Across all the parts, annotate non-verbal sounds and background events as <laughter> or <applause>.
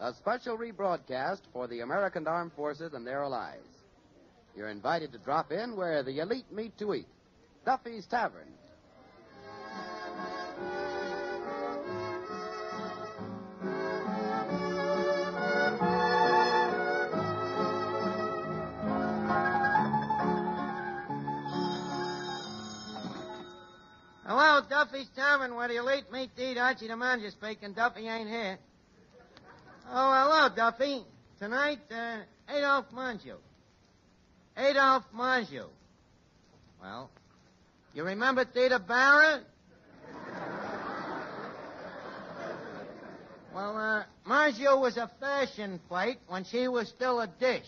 a special rebroadcast for the American Armed Forces and their allies. You're invited to drop in where the elite meet to eat Duffy's Tavern. Hello, Duffy's Tavern, where the elite meet to eat. Archie manager speaking. Duffy ain't here. Oh, hello, Duffy. Tonight, uh, Adolphe Menjou. Adolphe Menjou. Well, you remember Theda Bara? well, uh, was a fashion plate when she was still a dish.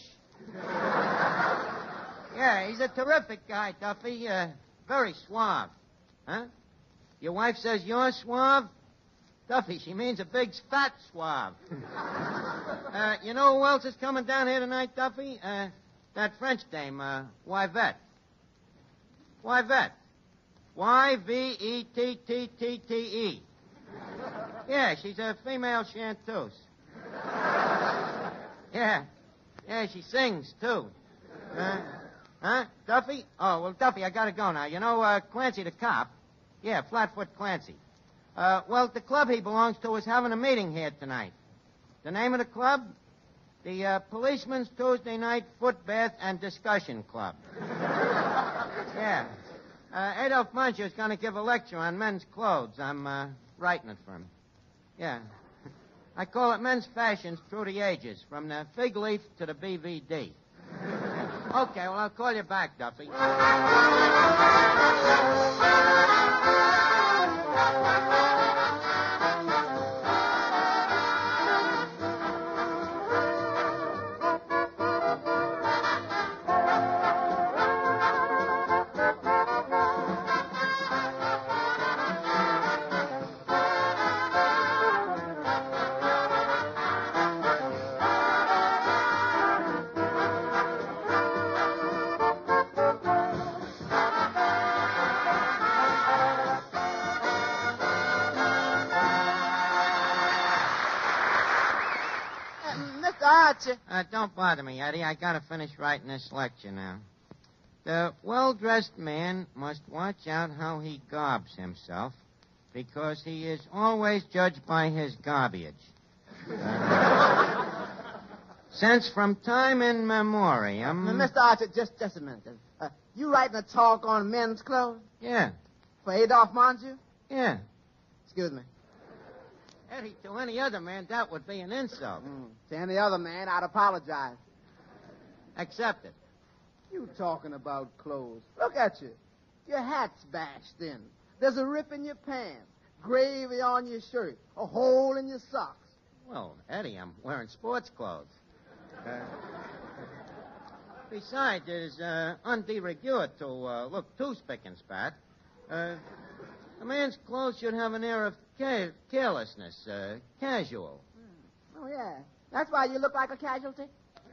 yeah, he's a terrific guy, Duffy. Uh, very suave. Huh? Your wife says you're suave? Duffy, she means a big fat swab. <laughs> uh, you know who else is coming down here tonight, Duffy? Uh, that French dame, uh, Yvette. Yvette. Y-V-E-T-T-T-T-E. Yeah, she's a female chanteuse. <laughs> Yeah. Yeah, she sings, too. Uh, huh? Duffy? Oh, well, Duffy, I gotta go now. You know, uh, Clancy the cop. Yeah, Flatfoot Clancy. Uh, well, the club he belongs to is having a meeting here tonight. The name of the club? The uh, Policeman's Tuesday Night Foot Bath and Discussion Club. <laughs> yeah. Uh, Adolph Mancher is going to give a lecture on men's clothes. I'm uh, writing it for him. Yeah. I call it Men's Fashions Through the Ages, from the fig leaf to the BVD. <laughs> okay, well, I'll call you back, Duffy. <laughs> Uh, don't bother me, Eddie. I gotta finish writing this lecture now. The well-dressed man must watch out how he garbs himself, because he is always judged by his garbage. Uh, <laughs> since from time immemorium. Uh, Mr. Archer, just, just a minute. Uh, you writing a talk on men's clothes Yeah, for Adolph Menjou? yeah. Excuse me. Eddie, to any other man, that would be an insult. Mm. To any other man, I'd apologize. Accept it. You talking about clothes. Look at you. Your hat's bashed in. There's a rip in your pants. Gravy on your shirt. A hole in your socks. Well, Eddie, I'm wearing sports clothes. Uh, besides, it is uh, rigueur to uh, look too spick and spat. Uh, a man's clothes should have an air of ca- carelessness, uh, casual. Oh, yeah. That's why you look like a casualty?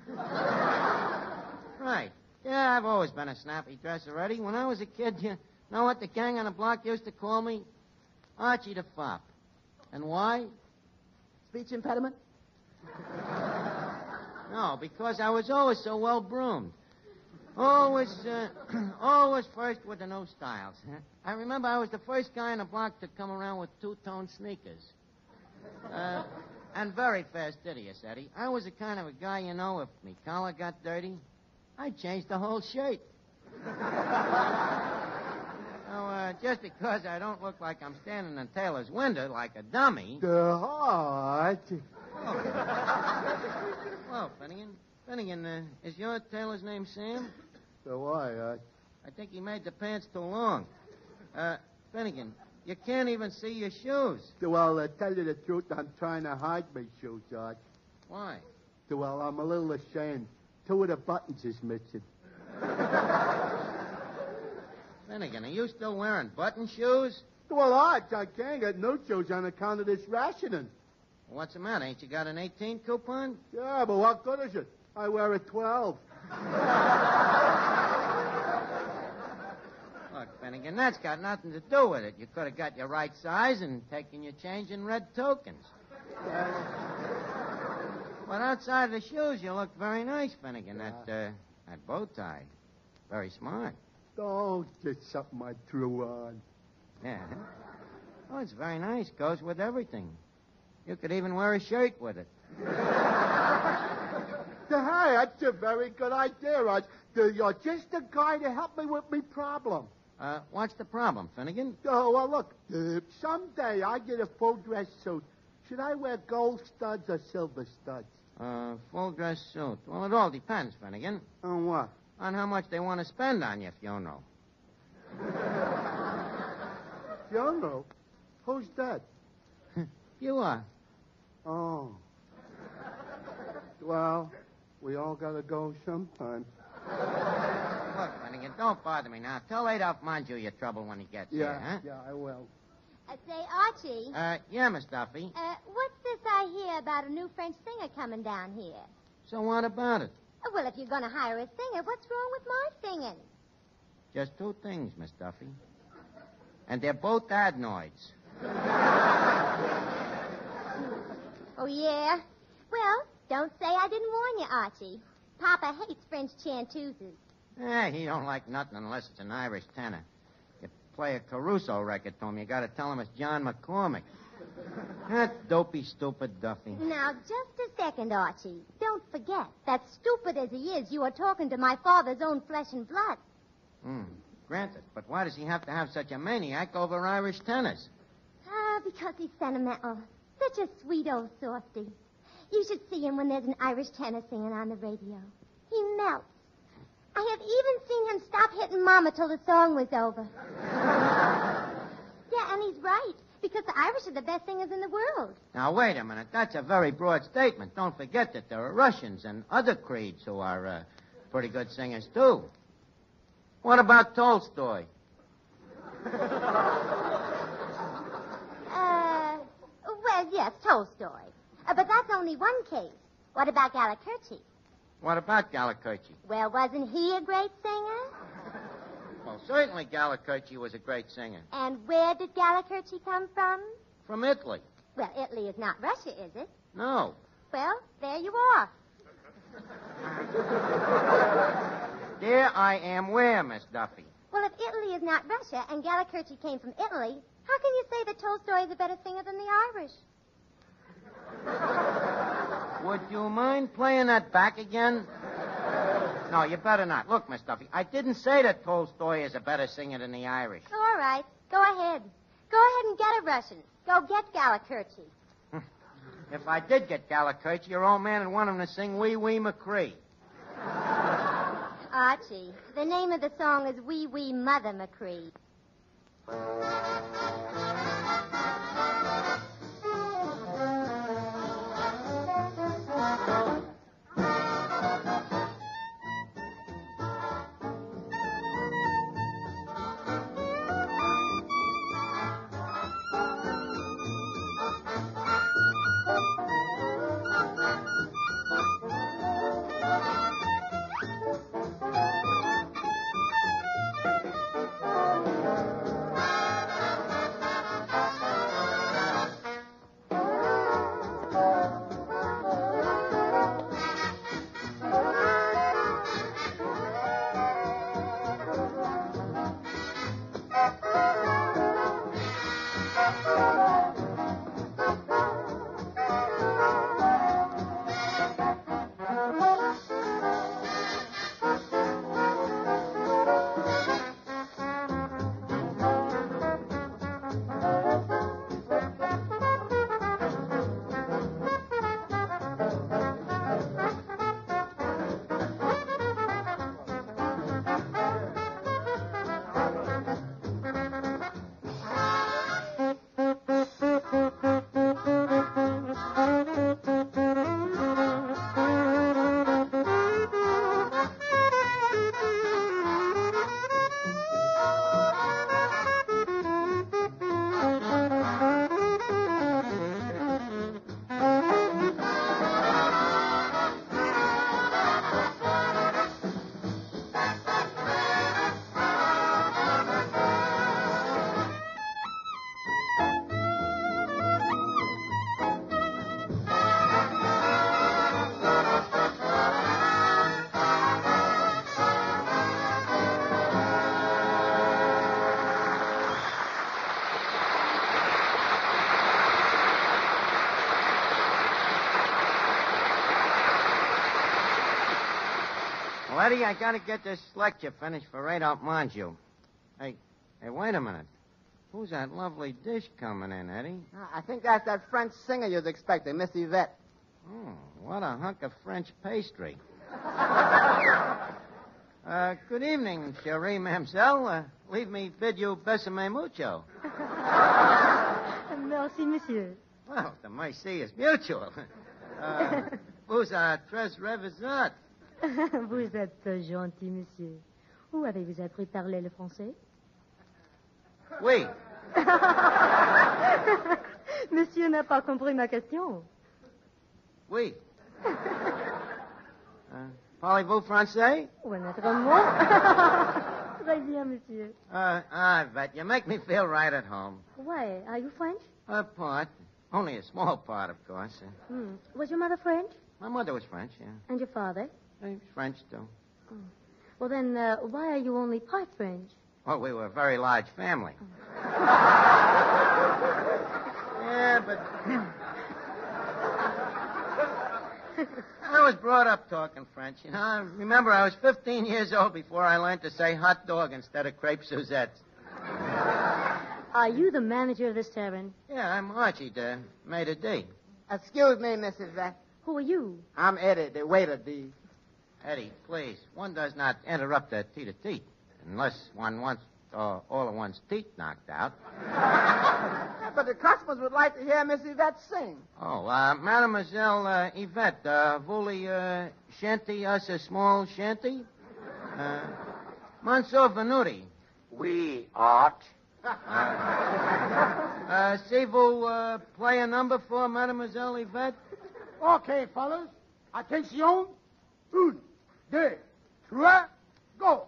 <laughs> Right. Yeah, I've always been a snappy dresser, Eddie. When I was a kid, you know what the gang on the block used to call me? Archie the Fop. And why? Speech impediment? <laughs> No, because I was always so well broomed. Always, uh, <clears throat> always first with the new styles. I remember I was the first guy in the block to come around with two-tone sneakers. Uh, and very fastidious, Eddie. I was the kind of a guy, you know, if me collar got dirty, I'd change the whole shirt. <laughs> so, uh, just because I don't look like I'm standing in Taylor's window like a dummy. The heart. <laughs> Well, Finnegan, Finnegan, uh, is your Taylor's name Sam? So why? Uh, I think he made the pants too long. Uh, Finnegan, you can't even see your shoes. well, uh, tell you the truth, I'm trying to hide my shoes, George. Why? Well, I'm a little ashamed. Two of the buttons is missing. <laughs> Finnegan, are you still wearing button shoes? Well, Arch, I can't get no shoes on account of this rationing. What's the matter? Ain't you got an 18 coupon? Yeah, but what good is it? I wear a 12. Look, Finnegan, that's got nothing to do with it. You could have got your right size and taken your change in red tokens. but outside the shoes, you look very nice, Finnegan. That, uh, that bow tie. Very smart. Oh, just something I threw on. Yeah. Oh, it's very nice. Goes with everything. You could even wear a shirt with it. Hey, that's a very good idea, Raj. You're just the guy to help me with my problem. Uh, what's the problem, Finnegan? Oh, well, look, uh, someday I get a full dress suit. Should I wear gold studs or silver studs? Uh, full dress suit. Well, it all depends, Finnegan, On what? on how much they want to spend on your funeral. <laughs> Funeral? Who's that? <laughs> You are. Oh. Well, we all gotta go sometime. Look, Finnegan, don't bother me now. Tell Adolph Menjou your trouble when he gets Yeah, here, yeah, I will. Uh, say, Archie. Uh, yeah, Miss Duffy. uh, what's this I hear about a new French singer coming down here? So what about it? Uh, Well, if you're going to hire a singer, what's wrong with my singing? Just two things, Miss Duffy. And they're both adenoids. <laughs> Oh, yeah? Well, don't say I didn't warn you, Archie. Papa hates French chanteuses. Eh, he don't like nothing unless it's an Irish tenor. You play a Caruso record to him, you gotta tell him it's John McCormack. <laughs> That dopey, stupid Duffy. Now, just a second, Archie. Don't forget that stupid as he is, you are talking to my father's own flesh and blood. Hmm, granted. But why does he have to have such a maniac over Irish tenors? Ah, because he's sentimental. Such a sweet old softy. You should see him when there's an Irish tenor singing on the radio. He melts. I have even seen him stop hitting Mama till the song was over. <laughs> yeah, and he's right, because the Irish are the best singers in the world. Now, wait a minute. That's a very broad statement. Don't forget that there are Russians and other creeds who are uh, pretty good singers, too. What about Tolstoy? <laughs> Uh, well, yes, Tolstoy. Uh, but that's only one case. What about Galli-Curci? What about Galli-Curci? Well, wasn't he a great singer? Well, certainly Galli-Curci was a great singer. And where did Galli-Curci come from? From Italy. Well, Italy is not Russia, is it? No. Well, there you are. There I am where, Miss Duffy? Well, if Italy is not Russia and Galli-Curci came from Italy, how can you say that Tolstoy is a better singer than the Irish? Would you mind playing that back again? No, you better not. Look, Miss Duffy, I didn't say that Tolstoy is a better singer than the Irish. All right, go ahead. Go ahead and get a Russian. Go get Galli-Curci. <laughs> If I did get Galli-Curci, your old man would want him to sing Wee Wee Machree. <laughs> Archie, the name of the song is Wee Wee Mother Machree. Well, Eddie, I gotta get this lecture finished for Radolf Menjou. Hey, hey, wait a minute. Who's that lovely dish coming in, Eddie? Uh, I think that's that French singer you're expecting, Miss Yvette. Oh, what a hunk of French pastry. <laughs> uh, good evening, Cherie Mamselle. Uh, leave me bid you besame mucho. <laughs> Merci, monsieur. Well, the mercy is mutual. <laughs> Uh, vous êtes très revisite. <laughs> Vous êtes gentil, monsieur. Où avez-vous appris à parler le français? Oui. <laughs> Monsieur n'a pas compris ma question. Oui. <laughs> Uh, Parlez-vous français? Ou un autre mot? Très bien, monsieur. Uh, I bet you make me feel right at home. Why, are you French? A part. Only a small part, of course. Hmm. Was your mother French? my mother was French, yeah. And your father? Hey, French, too. Well, then, uh, why are you only part French? Well, we were a very large family. <laughs> yeah, but. <laughs> I was brought up talking French. You know, I remember I was 15 years old before I learned to say hot dog instead of crepe Suzette. <laughs> Are you the manager of this tavern? Yeah, I'm Archie, the maître d'. Excuse me, Mrs. Yvette. Who are you? I'm Eddie, the waiter, D. Eddie, please, one does not interrupt a tete-a-tete unless one wants uh, all of one's teeth knocked out. Yeah, <laughs> but the customers would like to hear Miss Yvette sing. Oh, uh, Mademoiselle uh, Yvette, uh, voulez uh, shanty us a small shanty? Uh, Monsieur Venuti. We art. Uh, see vous uh, play a number for Mademoiselle Yvette? Okay, fellas. Attention. Un, deux, trois, go.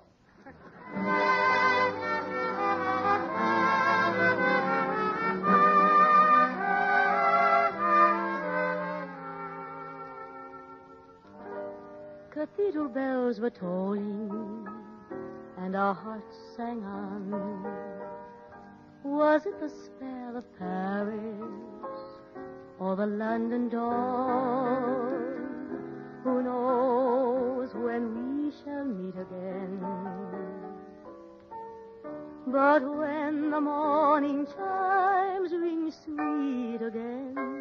Cathedral bells were tolling, and our hearts sang on. Was it the spell of Paris or the London dawn? Who knows when we shall meet again? But when the morning chimes ring sweet again,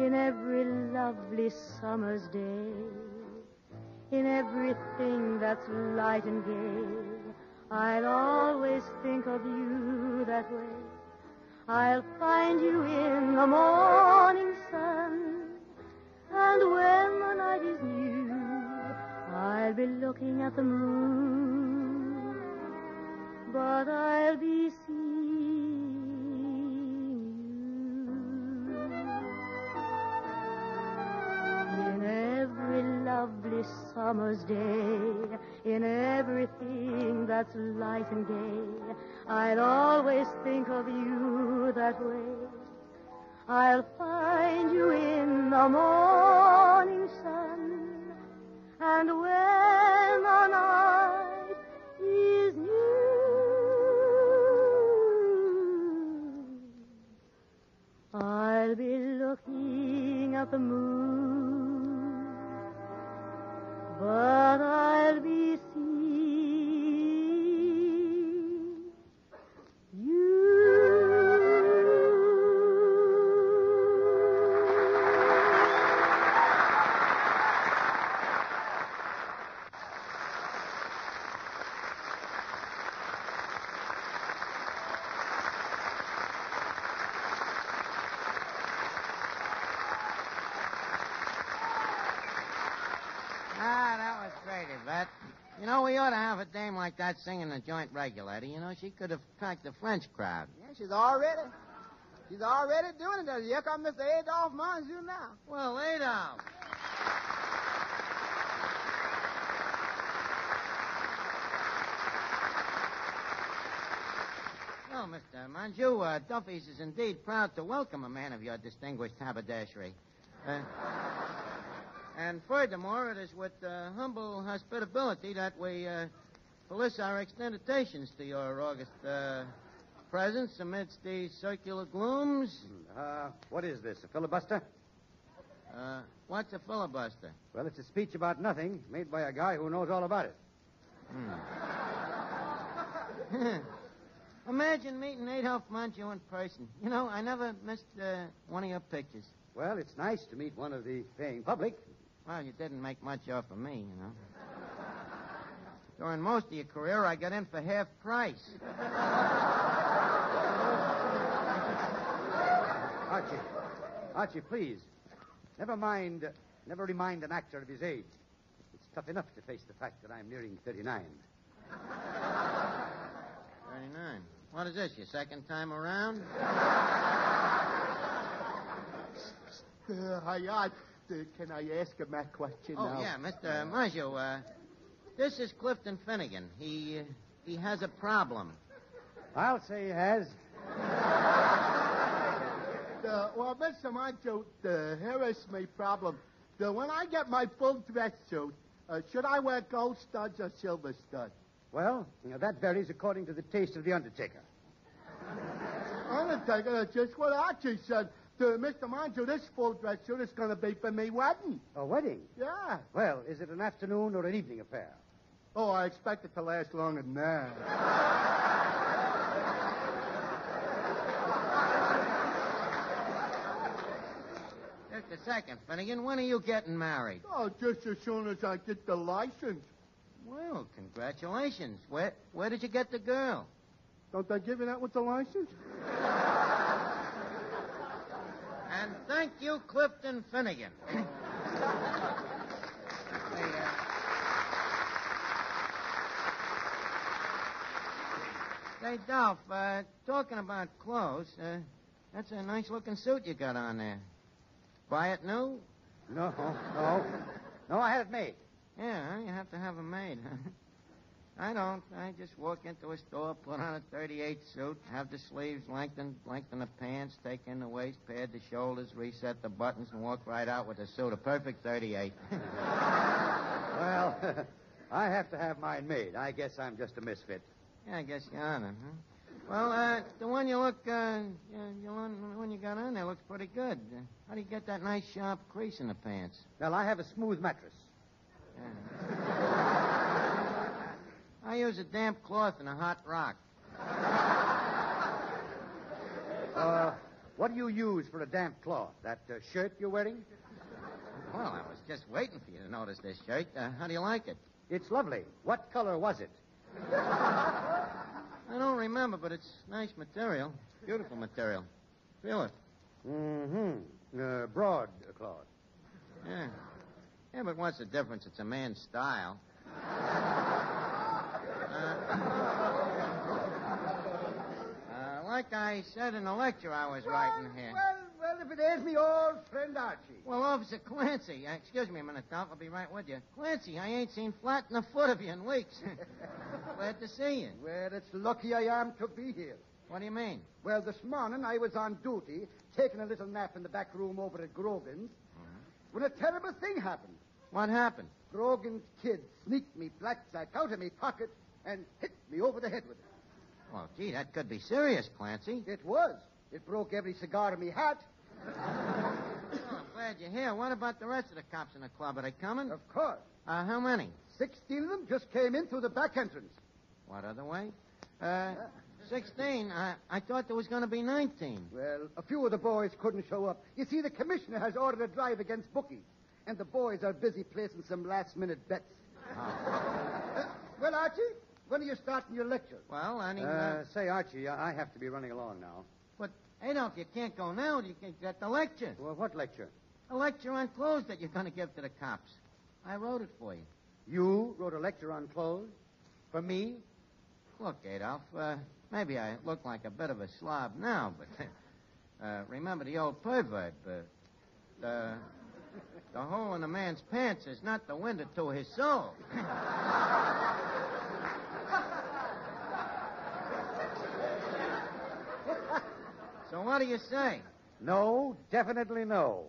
in every lovely summer's day, in everything that's light and gay. I'll always think of you that way. I'll find you in the morning sun, and when the night is new, I'll be looking at the moon, but I'll be seeing lovely summer's day, in everything that's light and gay. I'll always think of you that way. I'll find you in the morning sun, and when the night is new, I'll be looking at the moon, but I'll Ah, that was great, Yvette. You know, we ought to have a dame like that singing the joint regular. Eddie. You know, she could have cracked the French crowd. Yeah, she's already. She's already doing it. Here comes Mr. Adolph Menjou now. Well, Adolf. Well, Mr. Menjou, uh, Duffy's is indeed proud to welcome a man of your distinguished haberdashery. Uh, and furthermore, it is with uh, humble hospitability that we uh, solicit our extentations to your august uh, presence amidst these circular glooms. Uh, what is this, a filibuster? Uh, what's a filibuster? Well, it's a speech about nothing made by a guy who knows all about it. <laughs> Imagine meeting Adolf Menjou in person. You know, I never missed uh, one of your pictures. Well, it's nice to meet one of the paying public. Well, you didn't make much off of me, you know. During most of your career, I got in for half price. Archie. Archie, please. Never mind, uh, never remind an actor of his age. It's tough enough to face the fact that I'm nearing 39. 39. What is this, your second time around? Uh, hi, Art. Uh, can I ask him that question Oh, now? yeah, Mr. Menjou, uh, this is Clifton Finnegan. He, uh, he has a problem. I'll say he has. <laughs> Uh, well, Mr. Menjou, the here's my problem. The, when I get my full dress suit, uh, should I wear gold studs or silver studs? Well, you know, that varies according to the taste of the undertaker. <laughs> Undertaker, that's just what Archie said. To Mr. Menjou, this full dress suit is going to be for me wedding. A wedding? Yeah. Well, is it an afternoon or an evening affair? Oh, I expect it to last longer than that. <laughs> Just a second, Finnegan. When are you getting married? Oh, just as soon as I get the license. Well, congratulations. Where, where did you get the girl? Don't they give you that with the license? <laughs> And thank you, Clifton Finnegan. Hey, uh, Say, Dolph, uh, talking about clothes, uh, that's a nice looking suit you got on there. Buy it new? No, no. No, I had it made. Yeah, you have to have them made. huh? I don't. I just walk into a store, put on a 38 suit, have the sleeves lengthened, lengthen the pants, take in the waist, pad the shoulders, reset the buttons, and walk right out with a suit. A perfect 38. <laughs> Well, <laughs> I have to have mine made. I guess I'm just a misfit. yeah, I guess you are then, huh? Well, uh, the one you look, uh, you you one, one you got on there looks pretty good. Uh, how do you get that nice sharp crease in the pants? Well, I have a smooth mattress. <laughs> I use a damp cloth and a hot rock. <laughs> Uh, what do you use for a damp cloth? That uh, shirt you're wearing? Well, I was just waiting for you to notice this shirt. Uh, how do you like it? It's lovely. What color was it? <laughs> I don't remember, but it's nice material. Beautiful material. Feel it. Mm-hmm. Uh, broad cloth. Yeah. Yeah, but what's the difference? It's a man's style. Uh, uh, like I said in the lecture I was writing here. Well, well, if it ain't me old friend Archie. Well, Officer Clancy, uh, excuse me a minute, Dolph. I'll be right with you. Clancy, I ain't seen flat in a foot of you in weeks. <laughs> Glad to see you. Well, it's lucky I am to be here. What do you mean? Well, this morning I was on duty, taking a little nap in the back room over at Grogan's, when a terrible thing happened. What happened? Grogan's kid sneaked me blackjack out of me pocket and hit me over the head with it. Well, gee, that could be serious, Clancy. It was. It broke every cigar in me hat. I'm glad you're here. What about the rest of the cops in the club? Are they coming? Of course. Uh, how many? Sixteen of them just came in through the back entrance. What other way? Uh, 16. I, I thought there was going to be 19. Well, a few of the boys couldn't show up. You see, the commissioner has ordered a drive against bookies, and the boys are busy placing some last-minute bets. Uh, <laughs> well, Archie, when are you starting your lecture? Well, any. Uh, say, Archie, I I have to be running along now. but, Adolf, you can't go now. You can't get the lecture. Well, what lecture? A lecture on clothes that you're going to give to the cops. I wrote it for you. You wrote a lecture on clothes? For me? Look, Adolf, uh, maybe I look like a bit of a slob now, but <laughs> uh, remember the old proverb. Uh, the, the hole in a man's pants is not the window to his soul. <laughs> so what do you say? No, definitely no.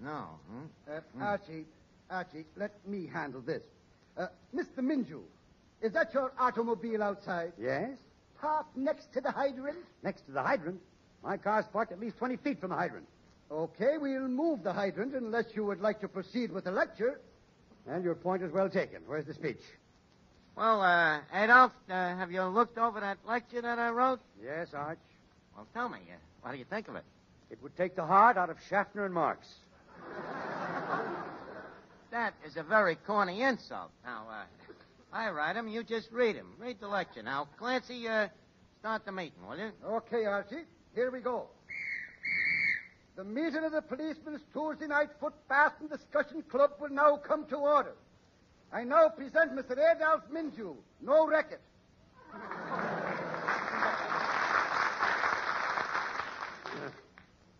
No, hmm? Uh, Archie, Archie, let me handle this. Uh, Mr. Menjou, is that your automobile outside? Yes? Parked next to the hydrant? Next to the hydrant. My car's parked at least 20 feet from the hydrant. Okay, we'll move the hydrant unless you would like to proceed with the lecture. And your point is well taken. Where's the speech? Well, uh, Adolf, uh, have you looked over that lecture that I wrote? Yes, Arch. Well, tell me, uh, what do you think of it? It would take the heart out of Schaffner and Marx. That is a very corny insult. Now, uh, I write 'em, you just read 'em. Read the lecture. Now, Clancy, uh, start the meeting, will you? Okay, Archie, here we go. The meeting of the policemen's Tuesday night footbath and discussion club will now come to order. I now present Mr. Adolf Menjou. No racket.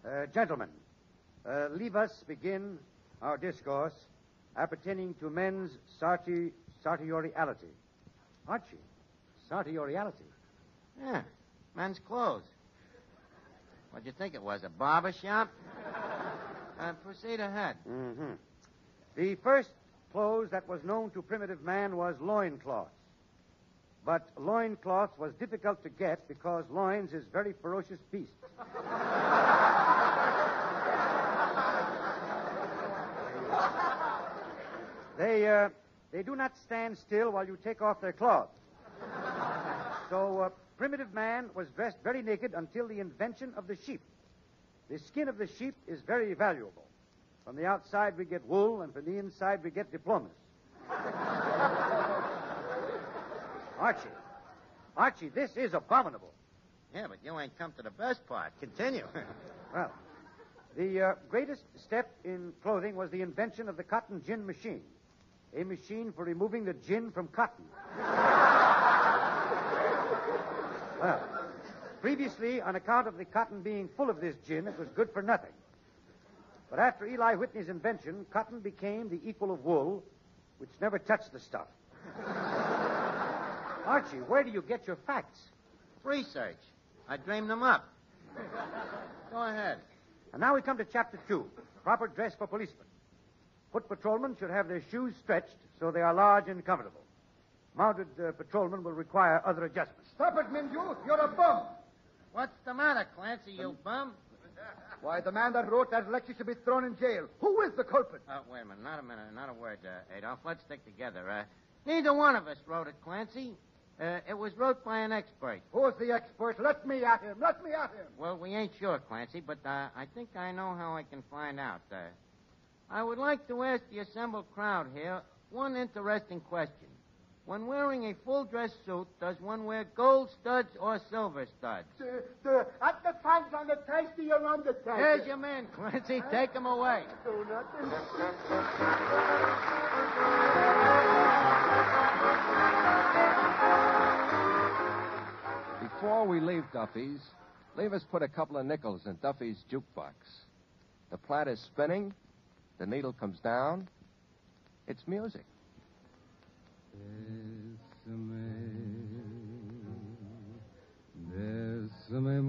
Uh, gentlemen, uh, leave us begin our discourse appertaining to men's sartoriality. Archie, sartoriality. Yeah, men's clothes. What'd you think it was, a barber shop? <laughs> Uh, proceed ahead. Mm-hmm. The first clothes that was known to primitive man was loincloth. But loincloth was difficult to get because loins is very ferocious beast. <laughs> <laughs> they, uh, they do not stand still while you take off their clothes. <laughs> So, uh, primitive man was dressed very naked until the invention of the sheep. The skin of the sheep is very valuable. From the outside, we get wool, and from the inside, we get diplomas. <laughs> Archie. Archie, this is abominable. Yeah, but you ain't come to the best part. Continue. Well, the uh, greatest step in clothing was the invention of the cotton gin machine, a machine for removing the gin from cotton. <laughs> well, previously, on account of the cotton being full of this gin, it was good for nothing. But after Eli Whitney's invention, cotton became the equal of wool, which never touched the stuff. <laughs> Archie, where do you get your facts? Research. I dreamed them up. Go ahead. And now we come to chapter two proper dress for policemen. Foot patrolmen should have their shoes stretched so they are large and comfortable. Mounted uh, patrolmen will require other adjustments. Stop it, Menjou. You're a bum. What's the matter, Clancy, you bum? Why, the man that wrote that lecture should be thrown in jail. Who is the culprit? Uh, wait a minute. Not a minute. Not a word, uh, Adolf. Let's stick together. Uh, neither one of us wrote it, Clancy. Uh, it was wrote by an expert. Who's the expert? Let me at him. Let me at him. Well, we ain't sure, Clancy, but uh, I think I know how I can find out. Uh, I would like to ask the assembled crowd here one interesting question. When wearing a full dress suit, does one wear gold studs or silver studs? The, the, at the times on the tasty or undertaker. Here's your man, Clancy. Take him away. Do nothing. <laughs> before we leave Duffy's, leave us put a couple of nickels in Duffy's jukebox. The plat is spinning, the needle comes down. It's music. Besame, besame